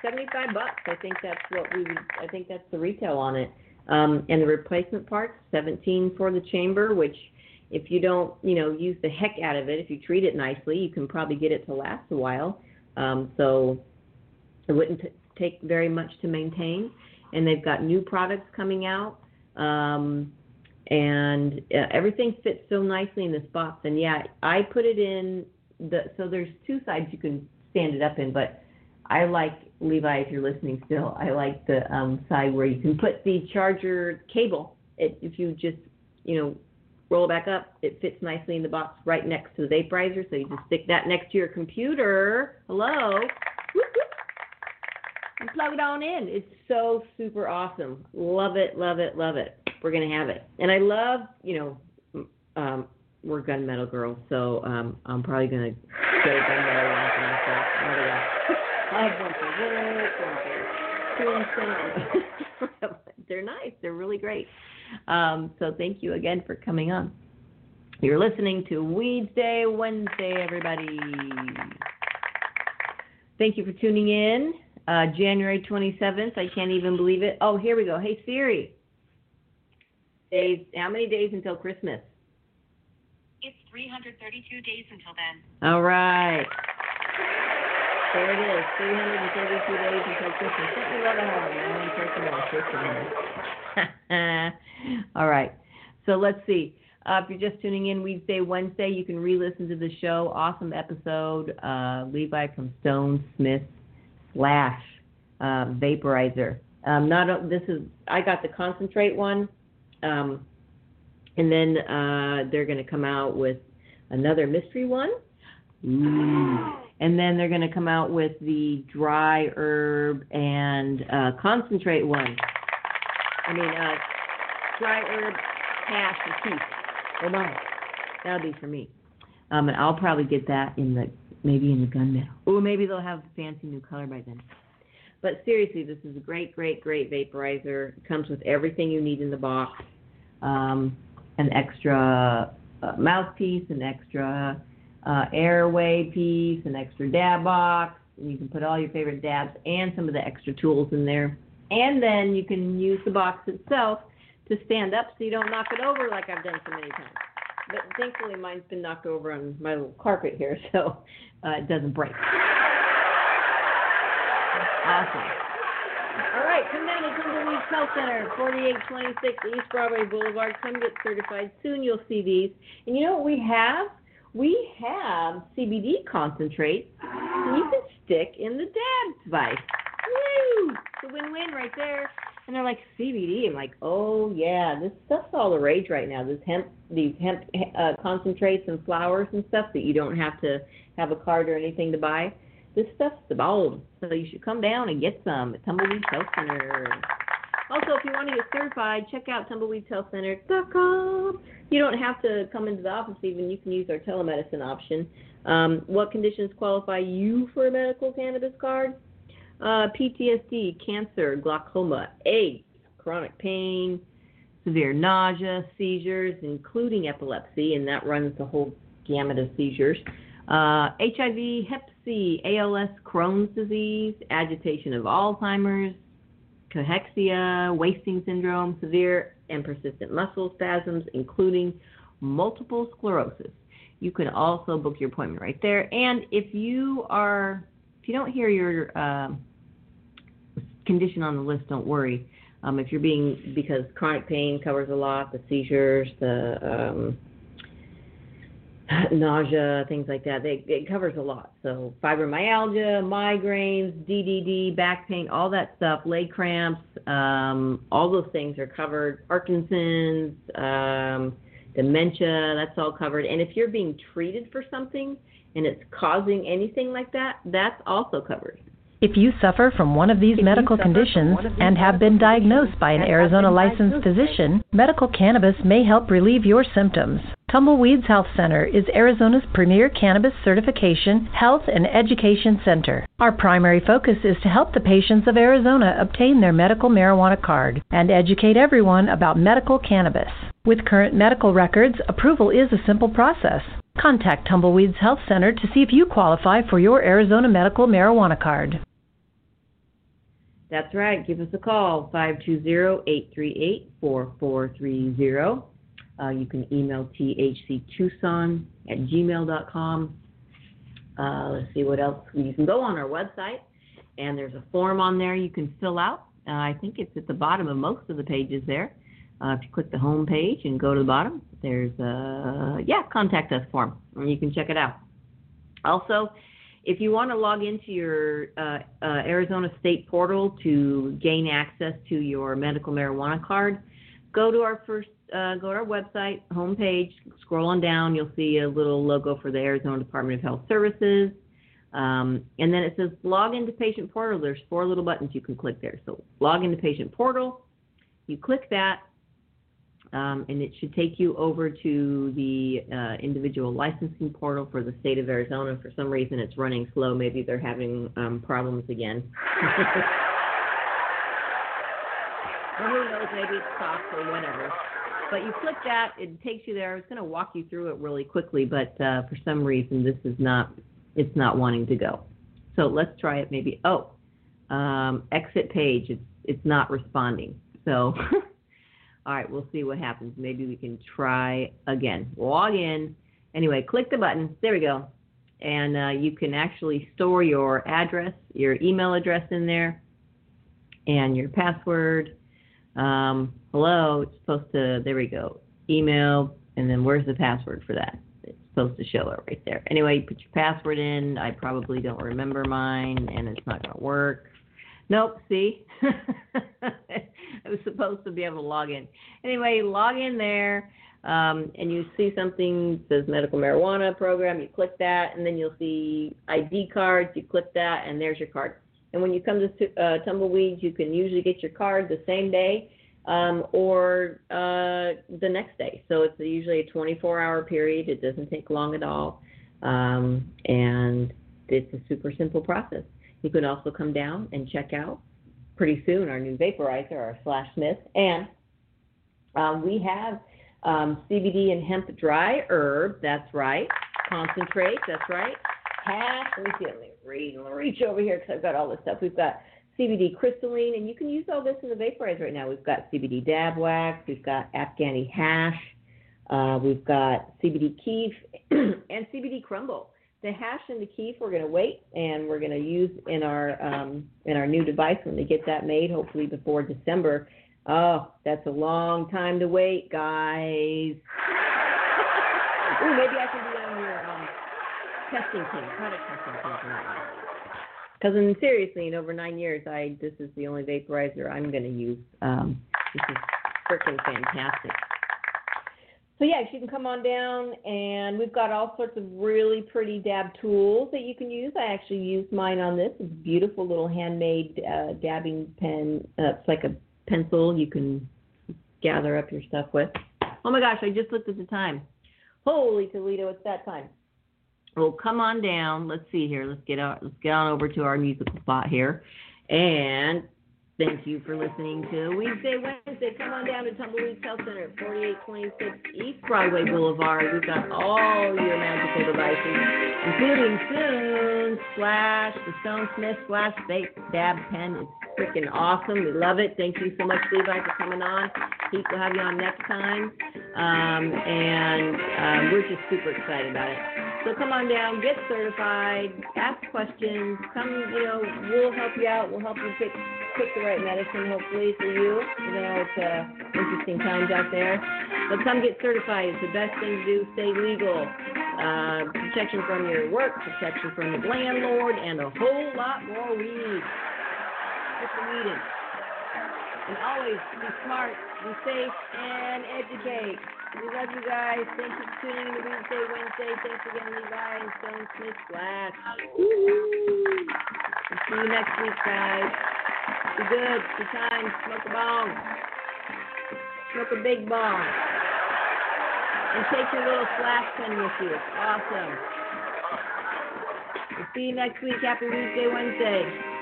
seventy five bucks. I think that's what we would. I think that's the retail on it. Um, and the replacement parts, 17 for the chamber, which if you don't, you know, use the heck out of it, if you treat it nicely, you can probably get it to last a while. Um, so it wouldn't t- take very much to maintain. And they've got new products coming out. Um, and uh, everything fits so nicely in this box. And yeah, I put it in the so there's two sides you can stand it up in, but I like Levi if you're listening still. I like the um, side where you can put the charger cable. It, if you just you know roll back up, it fits nicely in the box right next to the vaporizer. So you just stick that next to your computer. Hello. And plug it on in. It's so super awesome. Love it, love it, love it. We're gonna have it. And I love, you know, um, we're gunmetal girls, so um, I'm probably gonna get a gunmetal one for myself. I have one for work, one for They're nice. They're really great. Um, so thank you again for coming on. You're listening to Weedsday Wednesday, everybody. Thank you for tuning in. Uh, January 27th. I can't even believe it. Oh, here we go. Hey Siri. Days. How many days until Christmas? It's 332 days until then. All right. There it is. 332 days until Christmas. Don't you love it how the person All right. So let's see. Uh, if you're just tuning in, Weedsday Wednesday, you can re-listen to the show. Awesome episode. Uh, Levi from Stone Smith slash uh, Vaporizer. Um, not a, this is I got the concentrate one, um, and then uh, they're going to come out with another mystery one. Ooh. And then they're going to come out with the dry herb and uh, concentrate one. I mean, uh, dry herb hash and keef. Oh my, that'll be for me. Um, and I'll probably get that in the maybe in the gunmetal. Or maybe they'll have a fancy new color by then. But seriously, this is a great, great, great vaporizer. It comes with everything you need in the box. Um, an extra uh, mouthpiece, an extra uh, airway piece, an extra dab box. And you can put all your favorite dabs and some of the extra tools in there. And then you can use the box itself to stand up so you don't knock it over like I've done so many times. But thankfully, mine's been knocked over on my little carpet here, so uh, it doesn't break. Awesome. All right, come down to Tumbleweed Health Center, 4826 East Broadway Boulevard. Come get certified. Soon you'll see these. And you know what we have? We have CBD concentrate you can stick in the dab device. Woo! It's a win-win right there. And they're like CBD. I'm like, oh yeah, this stuff's all the rage right now. This hemp, these hemp uh, concentrates and flowers and stuff that you don't have to have a card or anything to buy. This stuff's the bomb. so you should come down and get some at Tumbleweed Health Center. Also, if you want to get certified, check out tumbleweedshealthcenter.com. You don't have to come into the office even. You can use our telemedicine option. Um, what conditions qualify you for a medical cannabis card? Uh, PTSD, cancer, glaucoma, AIDS, chronic pain, severe nausea, seizures, including epilepsy, and that runs the whole gamut of seizures. Uh, HIV, Hep C, ALS, Crohn's disease, agitation of Alzheimer's, cachexia, wasting syndrome, severe and persistent muscle spasms, including multiple sclerosis. You can also book your appointment right there. And if you are, if you don't hear your uh, condition on the list, don't worry. Um, if you're being, because chronic pain covers a lot, the seizures, the um, nausea, things like that. They, it covers a lot. So fibromyalgia, migraines, DDD, back pain, all that stuff, leg cramps, um, all those things are covered. Parkinson's, um, dementia, that's all covered. And if you're being treated for something and it's causing anything like that, that's also covered. If you suffer from one of these if medical conditions these and have been diagnosed by an Arizona licensed physician, medical cannabis may help relieve your symptoms. Tumbleweeds Health Center is Arizona's premier cannabis certification, health, and education center. Our primary focus is to help the patients of Arizona obtain their medical marijuana card and educate everyone about medical cannabis. With current medical records, approval is a simple process. Contact Tumbleweeds Health Center to see if you qualify for your Arizona medical marijuana card. That's right. Give us a call, 520-838-4430. Uh, you can email thctucson at gmail.com. Uh, let's see what else. You can go on our website, and there's a form on there you can fill out. Uh, I think it's at the bottom of most of the pages there. Uh, if you click the home page and go to the bottom, there's a yeah contact us form, and you can check it out. Also, if you want to log into your uh, uh, Arizona State portal to gain access to your medical marijuana card, go to our first uh, go to our website homepage, scroll on down, you'll see a little logo for the Arizona Department of Health Services. Um, and then it says log into patient portal. There's four little buttons you can click there. So log into patient portal. You click that, um, and it should take you over to the uh, individual licensing portal for the state of Arizona. For some reason, it's running slow. Maybe they're having um, problems again. or who knows? Maybe it's cost or whatever. But you click that, it takes you there. It's going to walk you through it really quickly, but uh, for some reason, this is not. It's not wanting to go. So let's try it. Maybe. Oh, um, exit page. It's it's not responding. So. All right, we'll see what happens. Maybe we can try again. Log in. Anyway, click the button. There we go. And uh, you can actually store your address, your email address in there, and your password. Um, hello, it's supposed to, there we go. Email, and then where's the password for that? It's supposed to show it right there. Anyway, you put your password in. I probably don't remember mine, and it's not going to work. Nope, see? I was supposed to be able to log in. Anyway, log in there, um, and you see something says medical marijuana program. You click that, and then you'll see ID cards. You click that, and there's your card. And when you come to uh, Tumbleweeds, you can usually get your card the same day um, or uh, the next day. So it's usually a 24 hour period. It doesn't take long at all. Um, and it's a super simple process. You can also come down and check out pretty soon our new vaporizer, our Slash Smith, and um, we have um, CBD and hemp dry herb. That's right. Concentrate. That's right. Let me see. Let me read. Let me reach over here because I've got all this stuff. We've got CBD crystalline, and you can use all this in the vaporizer right now. We've got CBD dab wax. We've got Afghani hash. Uh, we've got CBD keef and CBD crumble the hash and the keef we're going to wait and we're going to use in our um, in our new device when they get that made hopefully before december oh that's a long time to wait guys Ooh, maybe i can be on your um, testing product testing team because seriously in over nine years i this is the only vaporizer i'm going to use um, this is freaking fantastic so yeah, you can come on down, and we've got all sorts of really pretty dab tools that you can use. I actually used mine on this. It's a beautiful little handmade uh, dabbing pen. Uh, it's like a pencil you can gather up your stuff with. Oh my gosh, I just looked at the time. Holy Toledo, it's that time. Well, come on down. Let's see here. Let's get out. Let's get on over to our musical spot here, and Thank you for listening to Weedsday Wednesday. Come on down to Tumbleweed Health Center, 4826 East Broadway Boulevard. We've got all your magical devices, including soon Slash, the Stone Smith Slash Vape Dab Pen. It's freaking awesome. We love it. Thank you so much, Levi, for coming on. Heath, we'll have you on next time. Um, and um, we're just super excited about it. So come on down, get certified, ask questions. Come, you know, we'll help you out. We'll help you pick pick the right medicine, hopefully for you. You know, it's uh, interesting times out there. But come get certified. It's the best thing to do. Stay legal. Uh, protection from your work, protection from the landlord, and a whole lot more weed. Get the weed. And always be smart, be safe, and educate. We love you guys. Thank you for tuning in to Weedsday, Wednesday. Thanks again, Levi and Stone Smith Slash. see you next week, guys. Be good. Be kind. Smoke a bong. Smoke a big bong. And take your little slash pen with you. Awesome. We'll see you next week. Happy Weedsday, Wednesday.